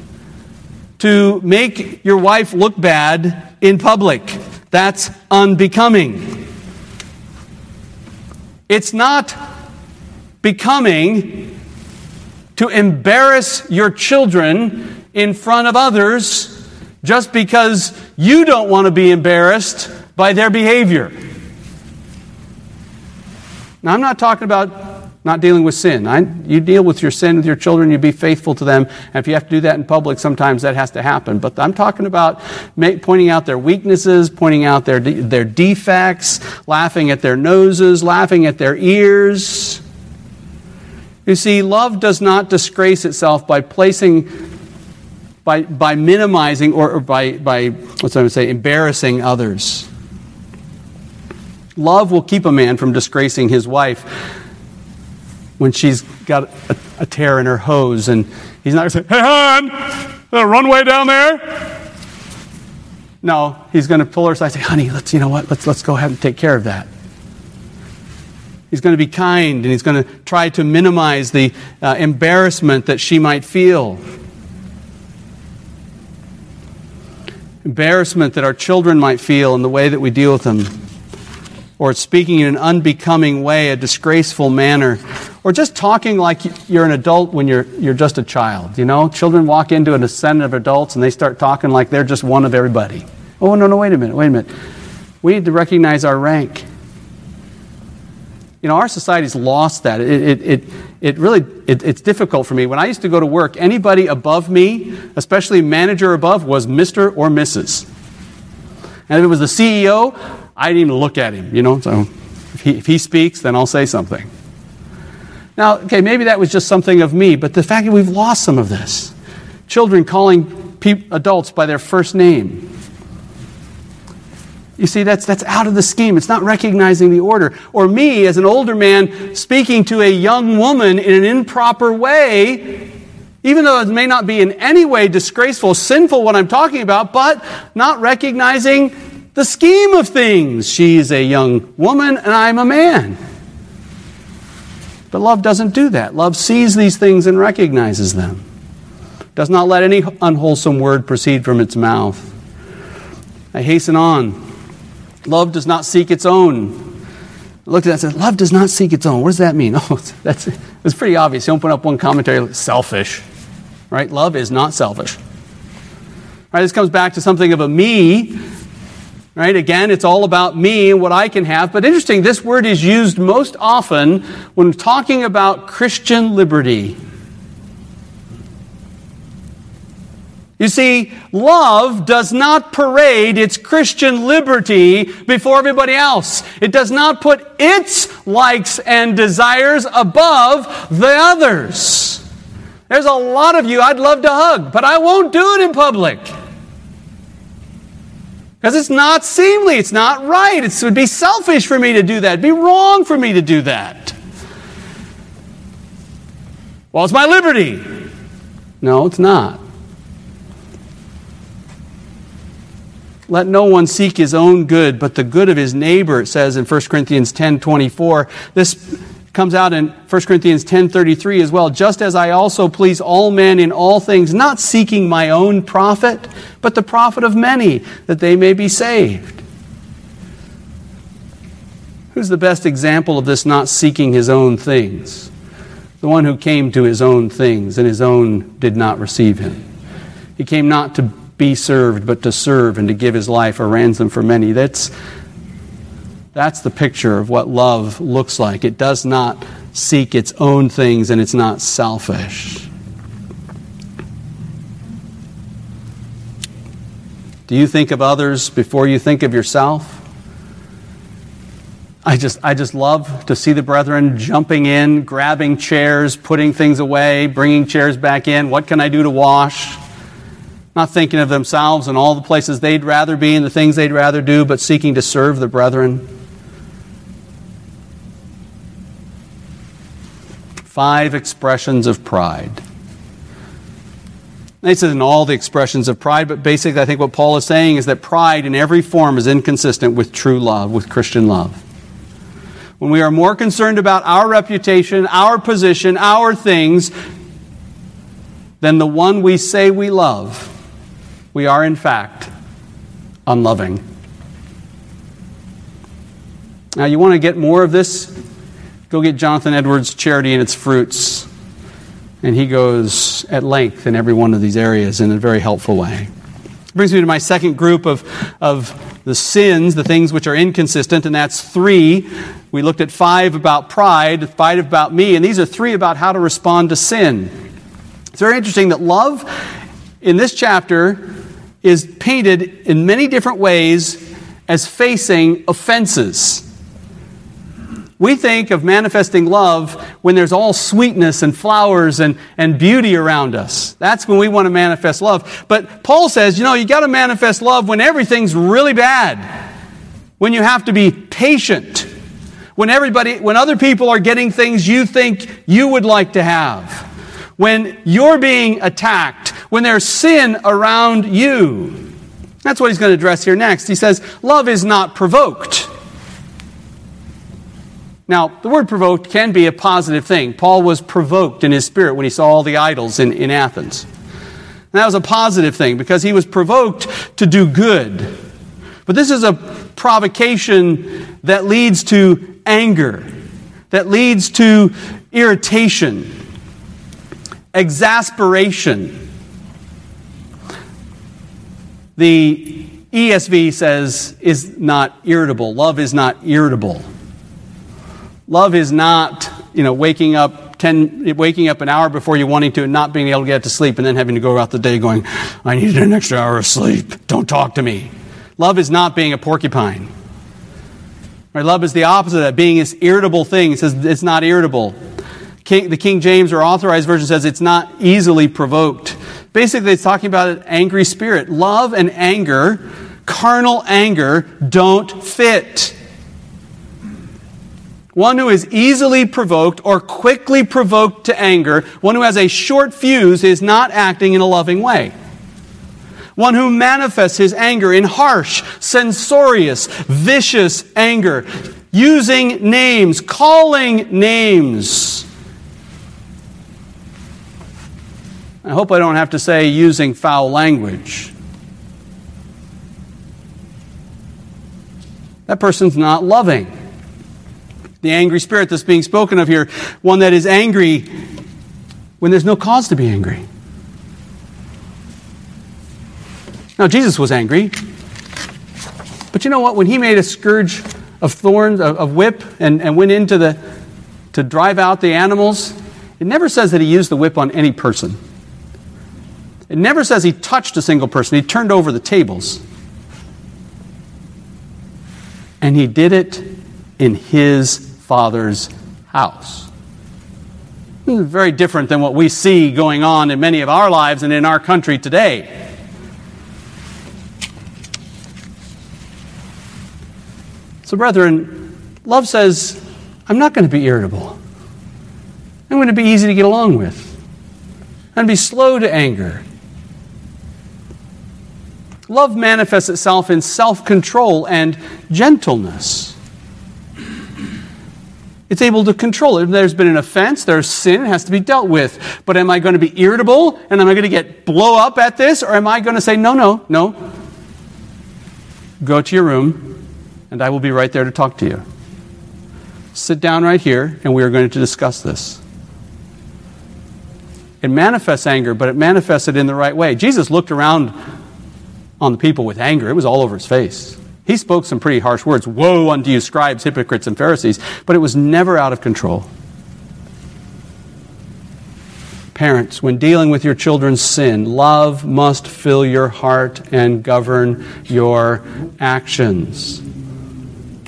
to make your wife look bad in public. That's unbecoming. It's not becoming to embarrass your children in front of others just because you don't want to be embarrassed by their behavior. Now, I'm not talking about not dealing with sin. I, you deal with your sin with your children, you be faithful to them. And if you have to do that in public, sometimes that has to happen. But I'm talking about pointing out their weaknesses, pointing out their, their defects, laughing at their noses, laughing at their ears. You see, love does not disgrace itself by placing, by, by minimizing or, or by, by, what's I to say, embarrassing others. Love will keep a man from disgracing his wife when she's got a, a tear in her hose and he's not going to say, Hey, hon, the runway down there? No, he's going to pull her aside and say, Honey, let's, you know what, let's, let's go ahead and take care of that. He's going to be kind and he's going to try to minimize the uh, embarrassment that she might feel. Embarrassment that our children might feel in the way that we deal with them or speaking in an unbecoming way, a disgraceful manner, or just talking like you're an adult when you're, you're just a child. You know, children walk into an ascent of adults and they start talking like they're just one of everybody. Oh, no, no, wait a minute, wait a minute. We need to recognize our rank. You know, our society's lost that. It, it, it, it really, it, it's difficult for me. When I used to go to work, anybody above me, especially manager above, was Mr. or Mrs. And if it was the CEO, I didn't even look at him, you know. So if he, if he speaks, then I'll say something. Now, okay, maybe that was just something of me, but the fact that we've lost some of this. Children calling pe- adults by their first name. You see, that's, that's out of the scheme. It's not recognizing the order. Or me, as an older man, speaking to a young woman in an improper way, even though it may not be in any way disgraceful, sinful, what I'm talking about, but not recognizing the scheme of things. She's a young woman and I'm a man. But love doesn't do that. Love sees these things and recognizes them. does not let any unwholesome word proceed from its mouth. I hasten on. Love does not seek its own. I looked at that and said, Love does not seek its own. What does that mean? Oh, that's, it's pretty obvious. You open up one commentary, selfish. Right? Love is not selfish. Right? This comes back to something of a me. Right? Again, it's all about me and what I can have. But interesting, this word is used most often when talking about Christian liberty. You see, love does not parade its Christian liberty before everybody else. It does not put its likes and desires above the others. There's a lot of you I'd love to hug, but I won't do it in public. Because it's not seemly, it's not right. It would be selfish for me to do that, It'd be wrong for me to do that. Well, it's my liberty. No, it's not. Let no one seek his own good, but the good of his neighbor, it says in 1 Corinthians 10 24. This comes out in 1 Corinthians 10:33 as well, just as I also please all men in all things, not seeking my own profit, but the profit of many, that they may be saved. Who's the best example of this not seeking his own things? The one who came to his own things, and his own did not receive him. He came not to be served, but to serve and to give his life a ransom for many. That's, that's the picture of what love looks like. It does not seek its own things and it's not selfish. Do you think of others before you think of yourself? I just, I just love to see the brethren jumping in, grabbing chairs, putting things away, bringing chairs back in. What can I do to wash? not thinking of themselves and all the places they'd rather be and the things they'd rather do, but seeking to serve the brethren. Five expressions of pride. They said in all the expressions of pride, but basically, I think what Paul is saying is that pride in every form is inconsistent with true love, with Christian love. When we are more concerned about our reputation, our position, our things, than the one we say we love, we are, in fact, unloving. Now, you want to get more of this? Go get Jonathan Edwards' Charity and Its Fruits. And he goes at length in every one of these areas in a very helpful way. Brings me to my second group of, of the sins, the things which are inconsistent, and that's three. We looked at five about pride, five about me, and these are three about how to respond to sin. It's very interesting that love in this chapter is painted in many different ways as facing offenses. We think of manifesting love when there's all sweetness and flowers and, and beauty around us. That's when we want to manifest love. But Paul says, you know, you got to manifest love when everything's really bad, when you have to be patient, when everybody, when other people are getting things you think you would like to have, when you're being attacked, when there's sin around you. That's what he's going to address here next. He says, Love is not provoked. Now, the word provoked can be a positive thing. Paul was provoked in his spirit when he saw all the idols in, in Athens. And that was a positive thing because he was provoked to do good. But this is a provocation that leads to anger, that leads to irritation, exasperation. The ESV says is not irritable. Love is not irritable. Love is not, you know, waking up 10, waking up an hour before you wanting to and not being able to get to sleep and then having to go out the day going, I need an extra hour of sleep. Don't talk to me. Love is not being a porcupine. Right? Love is the opposite of that, being this irritable thing. It says it's not irritable. King, the King James or Authorized Version says it's not easily provoked. Basically, it's talking about an angry spirit. Love and anger, carnal anger, don't fit. One who is easily provoked or quickly provoked to anger, one who has a short fuse, is not acting in a loving way. One who manifests his anger in harsh, censorious, vicious anger, using names, calling names I hope I don't have to say using foul language. That person's not loving. The angry spirit that's being spoken of here, one that is angry when there's no cause to be angry. Now, Jesus was angry. But you know what? When he made a scourge of thorns, of, whip, and, and went into the, to drive out the animals, it never says that he used the whip on any person. It never says he touched a single person. He turned over the tables. And he did it in his father's house. is Very different than what we see going on in many of our lives and in our country today. So, brethren, love says, I'm not going to be irritable. I'm going to be easy to get along with. I'm going to be slow to anger. Love manifests itself in self control and gentleness. It's able to control it. There's been an offense, there's sin, it has to be dealt with. But am I going to be irritable and am I going to get blow up at this or am I going to say, no, no, no? Go to your room, and I will be right there to talk to you. Sit down right here, and we are going to discuss this. It manifests anger, but it manifested in the right way. Jesus looked around on the people with anger, it was all over his face. He spoke some pretty harsh words Woe unto you, scribes, hypocrites, and Pharisees, but it was never out of control. Parents, when dealing with your children's sin, love must fill your heart and govern your actions.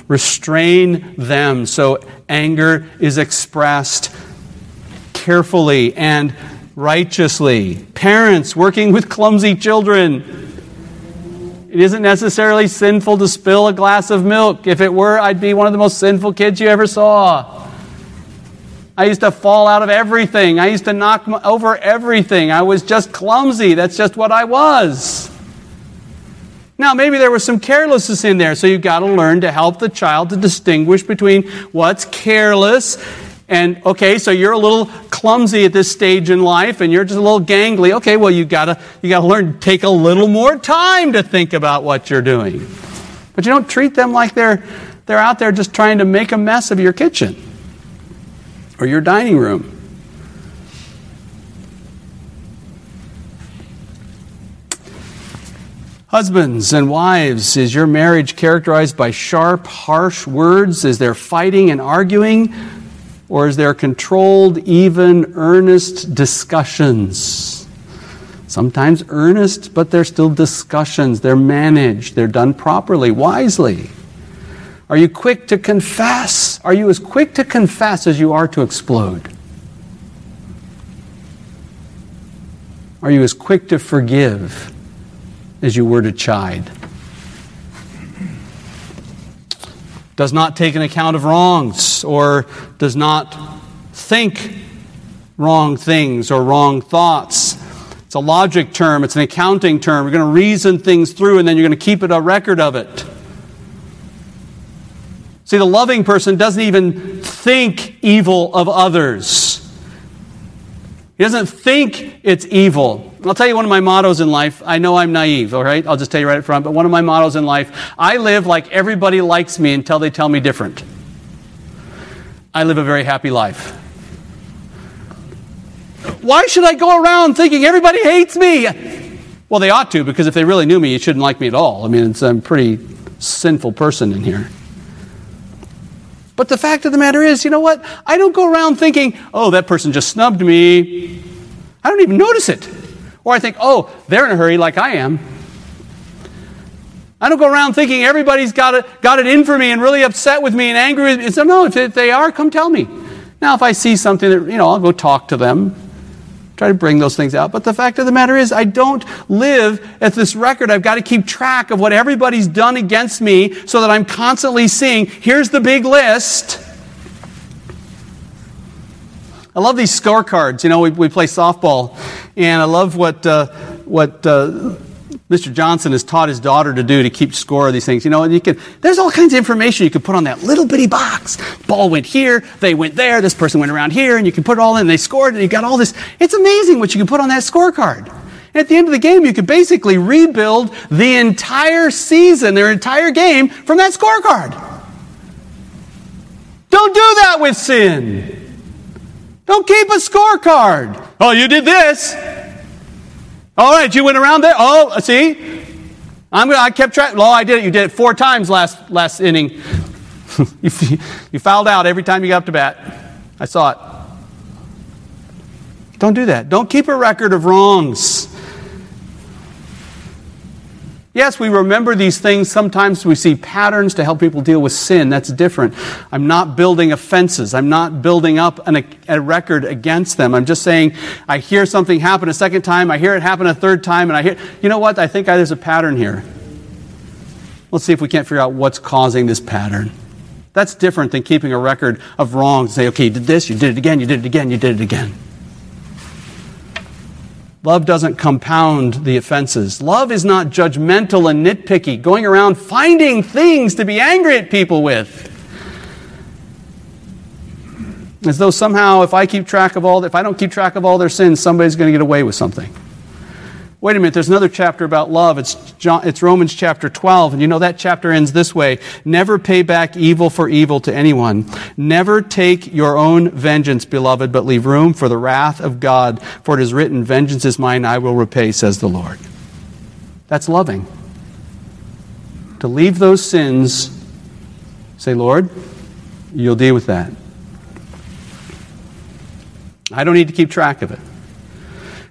Restrain them so anger is expressed carefully and righteously. Parents working with clumsy children. It isn't necessarily sinful to spill a glass of milk. If it were, I'd be one of the most sinful kids you ever saw. I used to fall out of everything. I used to knock over everything. I was just clumsy. That's just what I was. Now, maybe there was some carelessness in there, so you've got to learn to help the child to distinguish between what's careless and, okay, so you're a little clumsy at this stage in life and you're just a little gangly. Okay, well, you've got to, you got to learn to take a little more time to think about what you're doing. But you don't treat them like they're, they're out there just trying to make a mess of your kitchen or your dining room. Husbands and wives, is your marriage characterized by sharp, harsh words? Is there fighting and arguing? Or is there controlled, even, earnest discussions? Sometimes earnest, but they're still discussions. They're managed, they're done properly, wisely. Are you quick to confess? Are you as quick to confess as you are to explode? Are you as quick to forgive as you were to chide. Does not take an account of wrongs or does not think wrong things or wrong thoughts. It's a logic term, it's an accounting term. You're going to reason things through and then you're going to keep it a record of it. See, the loving person doesn't even think evil of others. He doesn't think it's evil. I'll tell you one of my mottos in life. I know I'm naive, all right? I'll just tell you right up front, but one of my mottos in life I live like everybody likes me until they tell me different. I live a very happy life. Why should I go around thinking everybody hates me? Well, they ought to, because if they really knew me, you shouldn't like me at all. I mean, I'm a pretty sinful person in here. But the fact of the matter is, you know what? I don't go around thinking, oh, that person just snubbed me. I don't even notice it. Or I think, oh, they're in a hurry like I am. I don't go around thinking everybody's got it, got it in for me and really upset with me and angry with me. So, no, if they are, come tell me. Now, if I see something that, you know, I'll go talk to them, try to bring those things out. But the fact of the matter is, I don't live at this record. I've got to keep track of what everybody's done against me so that I'm constantly seeing here's the big list. I love these scorecards. You know, we, we play softball, and I love what, uh, what uh, Mr. Johnson has taught his daughter to do to keep score of these things. You know, and you can, there's all kinds of information you can put on that little bitty box. Ball went here, they went there, this person went around here, and you can put it all in, they scored, and you got all this. It's amazing what you can put on that scorecard. And at the end of the game, you could basically rebuild the entire season, their entire game from that scorecard. Don't do that with sin. Don't keep a scorecard. Oh, you did this. All right, you went around there. Oh, see? I'm, gonna, I kept track. Oh, I did it. You did it four times last, last inning. you fouled out every time you got up to bat. I saw it. Don't do that. Don't keep a record of wrongs. Yes, we remember these things. Sometimes we see patterns to help people deal with sin. That's different. I'm not building offenses. I'm not building up an, a record against them. I'm just saying I hear something happen a second time, I hear it happen a third time, and I hear, you know what? I think there's a pattern here. Let's see if we can't figure out what's causing this pattern. That's different than keeping a record of wrongs. Say, okay, you did this, you did it again, you did it again, you did it again. Love doesn't compound the offenses. Love is not judgmental and nitpicky, going around finding things to be angry at people with. As though somehow, if I keep track of all, if I don't keep track of all their sins, somebody's going to get away with something. Wait a minute, there's another chapter about love. It's, John, it's Romans chapter 12, and you know that chapter ends this way Never pay back evil for evil to anyone. Never take your own vengeance, beloved, but leave room for the wrath of God. For it is written, Vengeance is mine, I will repay, says the Lord. That's loving. To leave those sins, say, Lord, you'll deal with that. I don't need to keep track of it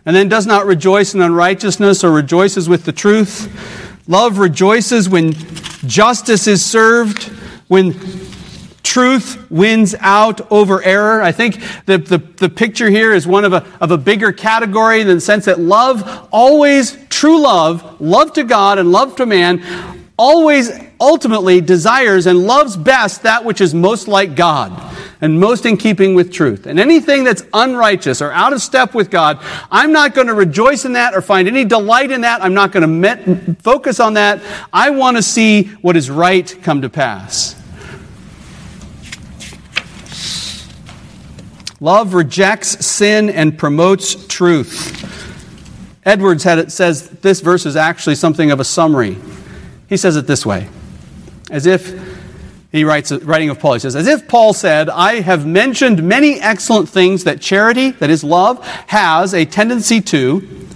and then does not rejoice in unrighteousness or rejoices with the truth. Love rejoices when justice is served, when truth wins out over error. I think the, the, the picture here is one of a, of a bigger category in the sense that love always, true love, love to God and love to man, always ultimately desires and loves best that which is most like God and most in keeping with truth. And anything that's unrighteous or out of step with God, I'm not going to rejoice in that or find any delight in that. I'm not going to met, focus on that. I want to see what is right come to pass. Love rejects sin and promotes truth. Edwards it says this verse is actually something of a summary. He says it this way, as if he writes, a writing of Paul, he says, As if Paul said, I have mentioned many excellent things that charity, that is love, has a tendency to,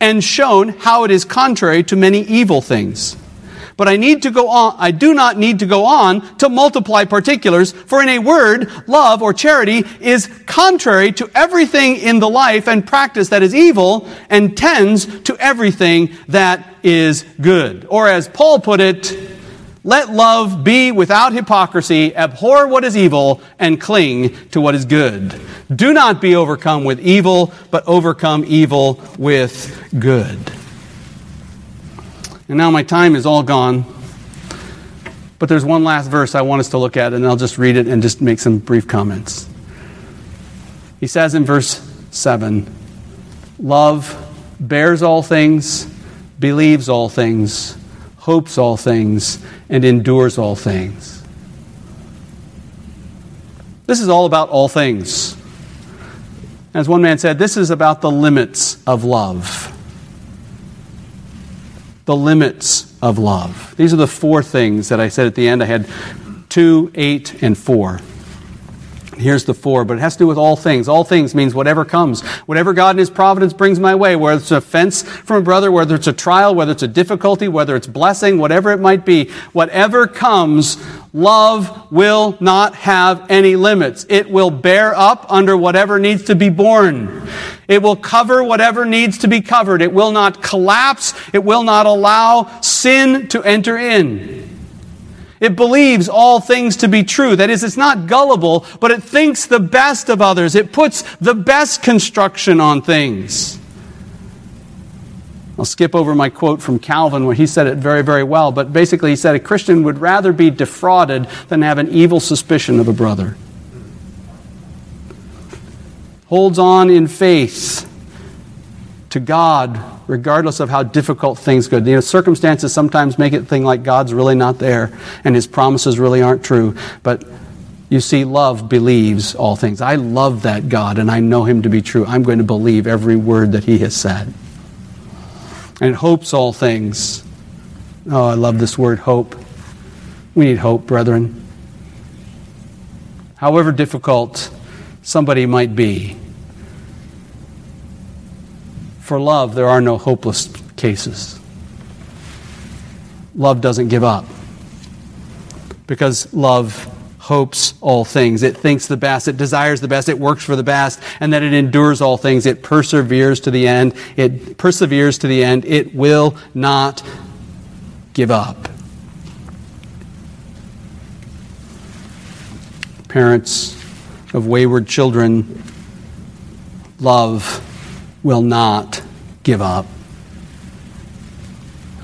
and shown how it is contrary to many evil things. But I need to go on, I do not need to go on to multiply particulars, for in a word, love or charity is contrary to everything in the life and practice that is evil and tends to everything that is good. Or as Paul put it, let love be without hypocrisy, abhor what is evil, and cling to what is good. Do not be overcome with evil, but overcome evil with good. And now my time is all gone. But there's one last verse I want us to look at, and I'll just read it and just make some brief comments. He says in verse 7 Love bears all things, believes all things hopes all things, and endures all things. This is all about all things. As one man said, this is about the limits of love. The limits of love. These are the four things that I said at the end. I had two, eight, and four. Here's the four, but it has to do with all things. All things means whatever comes. Whatever God in His providence brings my way, whether it's an offense from a brother, whether it's a trial, whether it's a difficulty, whether it's blessing, whatever it might be, whatever comes, love will not have any limits. It will bear up under whatever needs to be borne. It will cover whatever needs to be covered. It will not collapse. It will not allow sin to enter in. It believes all things to be true. That is, it's not gullible, but it thinks the best of others. It puts the best construction on things. I'll skip over my quote from Calvin where he said it very, very well, but basically he said a Christian would rather be defrauded than have an evil suspicion of a brother. Holds on in faith to God regardless of how difficult things go. You know, circumstances sometimes make it think like God's really not there and his promises really aren't true. But you see, love believes all things. I love that God and I know him to be true. I'm going to believe every word that he has said. And hopes all things. Oh, I love this word, hope. We need hope, brethren. However difficult somebody might be, for love, there are no hopeless cases. Love doesn't give up because love hopes all things. It thinks the best, it desires the best, it works for the best, and that it endures all things. It perseveres to the end. It perseveres to the end. It will not give up. Parents of wayward children, love will not give up.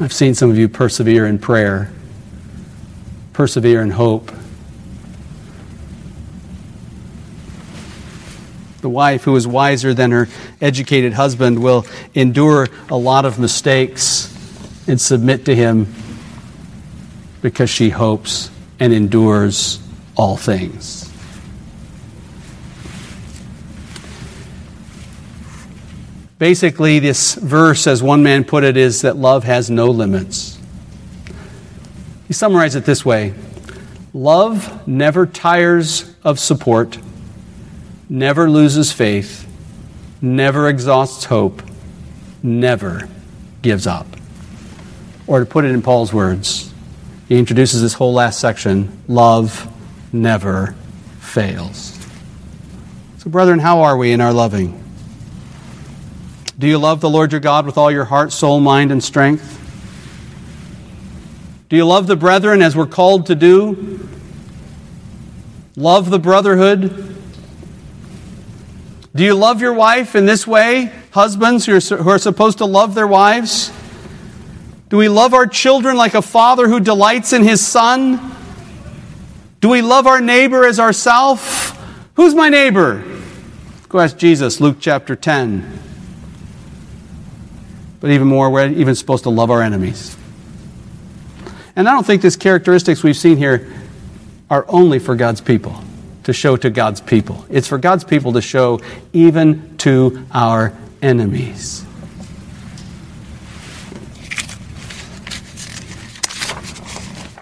I've seen some of you persevere in prayer, persevere in hope. The wife, who is wiser than her educated husband, will endure a lot of mistakes and submit to him because she hopes and endures all things. Basically, this verse, as one man put it, is that love has no limits. He summarized it this way Love never tires of support, never loses faith, never exhausts hope, never gives up. Or to put it in Paul's words, he introduces this whole last section love never fails. So, brethren, how are we in our loving? Do you love the Lord your God with all your heart, soul, mind, and strength? Do you love the brethren as we're called to do? Love the brotherhood? Do you love your wife in this way? Husbands who are, who are supposed to love their wives? Do we love our children like a father who delights in his son? Do we love our neighbor as ourself? Who's my neighbor? Go ask Jesus, Luke chapter 10. But even more, we're even supposed to love our enemies. And I don't think these characteristics we've seen here are only for God's people, to show to God's people. It's for God's people to show even to our enemies.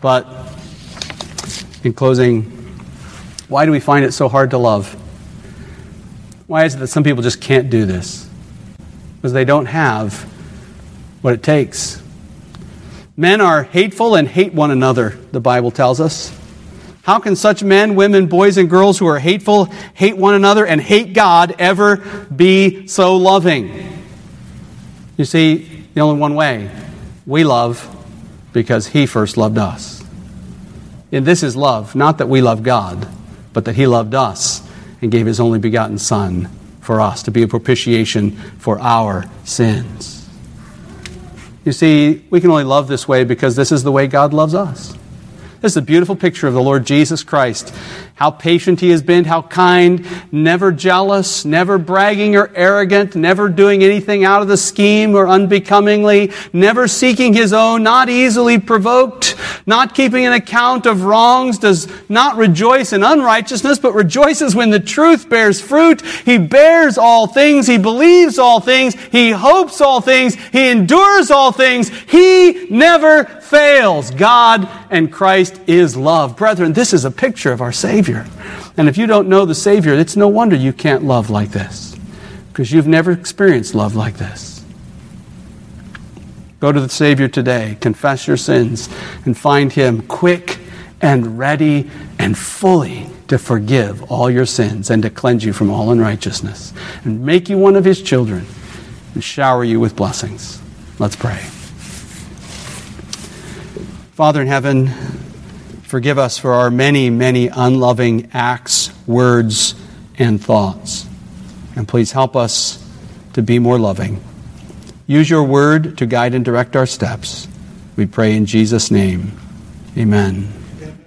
But in closing, why do we find it so hard to love? Why is it that some people just can't do this? Because they don't have what it takes. Men are hateful and hate one another, the Bible tells us. How can such men, women, boys, and girls who are hateful, hate one another, and hate God ever be so loving? You see, the only one way we love because He first loved us. And this is love, not that we love God, but that He loved us and gave His only begotten Son for us to be a propitiation for our sins. You see, we can only love this way because this is the way God loves us. This is a beautiful picture of the Lord Jesus Christ. How patient he has been, how kind, never jealous, never bragging or arrogant, never doing anything out of the scheme or unbecomingly, never seeking his own, not easily provoked, not keeping an account of wrongs, does not rejoice in unrighteousness, but rejoices when the truth bears fruit. He bears all things, he believes all things, he hopes all things, he endures all things, he never fails. God and Christ is love. Brethren, this is a picture of our Savior. Savior. And if you don't know the Savior, it's no wonder you can't love like this, because you've never experienced love like this. Go to the Savior today, confess your sins, and find Him quick and ready and fully to forgive all your sins and to cleanse you from all unrighteousness and make you one of His children and shower you with blessings. Let's pray. Father in heaven, Forgive us for our many, many unloving acts, words, and thoughts. And please help us to be more loving. Use your word to guide and direct our steps. We pray in Jesus' name. Amen.